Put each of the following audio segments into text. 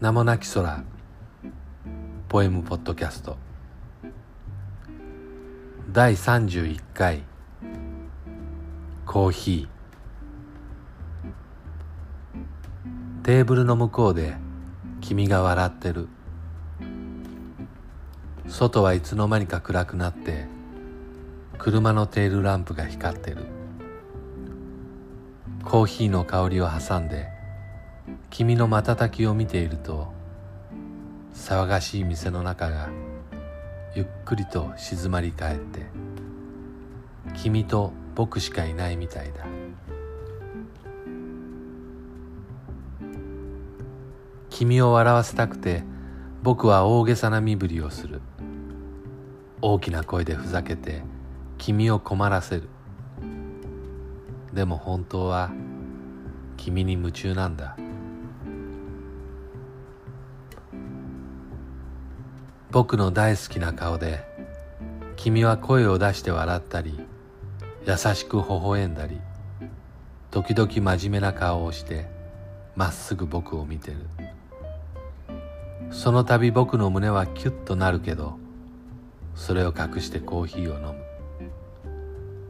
名もなき空。ポエムポッドキャスト。第31回。コーヒー。テーブルの向こうで君が笑ってる。外はいつの間にか暗くなって車のテールランプが光ってる。コーヒーの香りを挟んで君の瞬きを見ていると騒がしい店の中がゆっくりと静まり返って君と僕しかいないみたいだ。君を笑わせたくて僕は大げさな身振りをする。大きな声でふざけて君を困らせる。でも本当は君に夢中なんだ。僕の大好きな顔で君は声を出して笑ったり優しく微笑んだり時々真面目な顔をしてまっすぐ僕を見てる。その度僕の胸はキュッとなるけどそれを隠してコーヒーを飲む。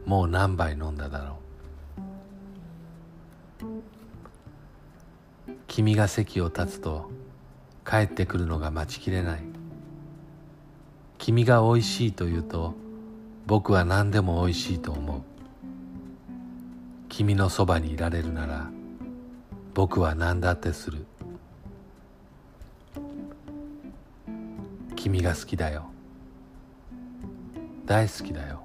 もう何杯飲んだだろう。君が席を立つと帰ってくるのが待ちきれない。君がおいしいと言うと僕は何でもおいしいと思う。君のそばにいられるなら僕は何だってする。君が好きだよ。大好きだよ。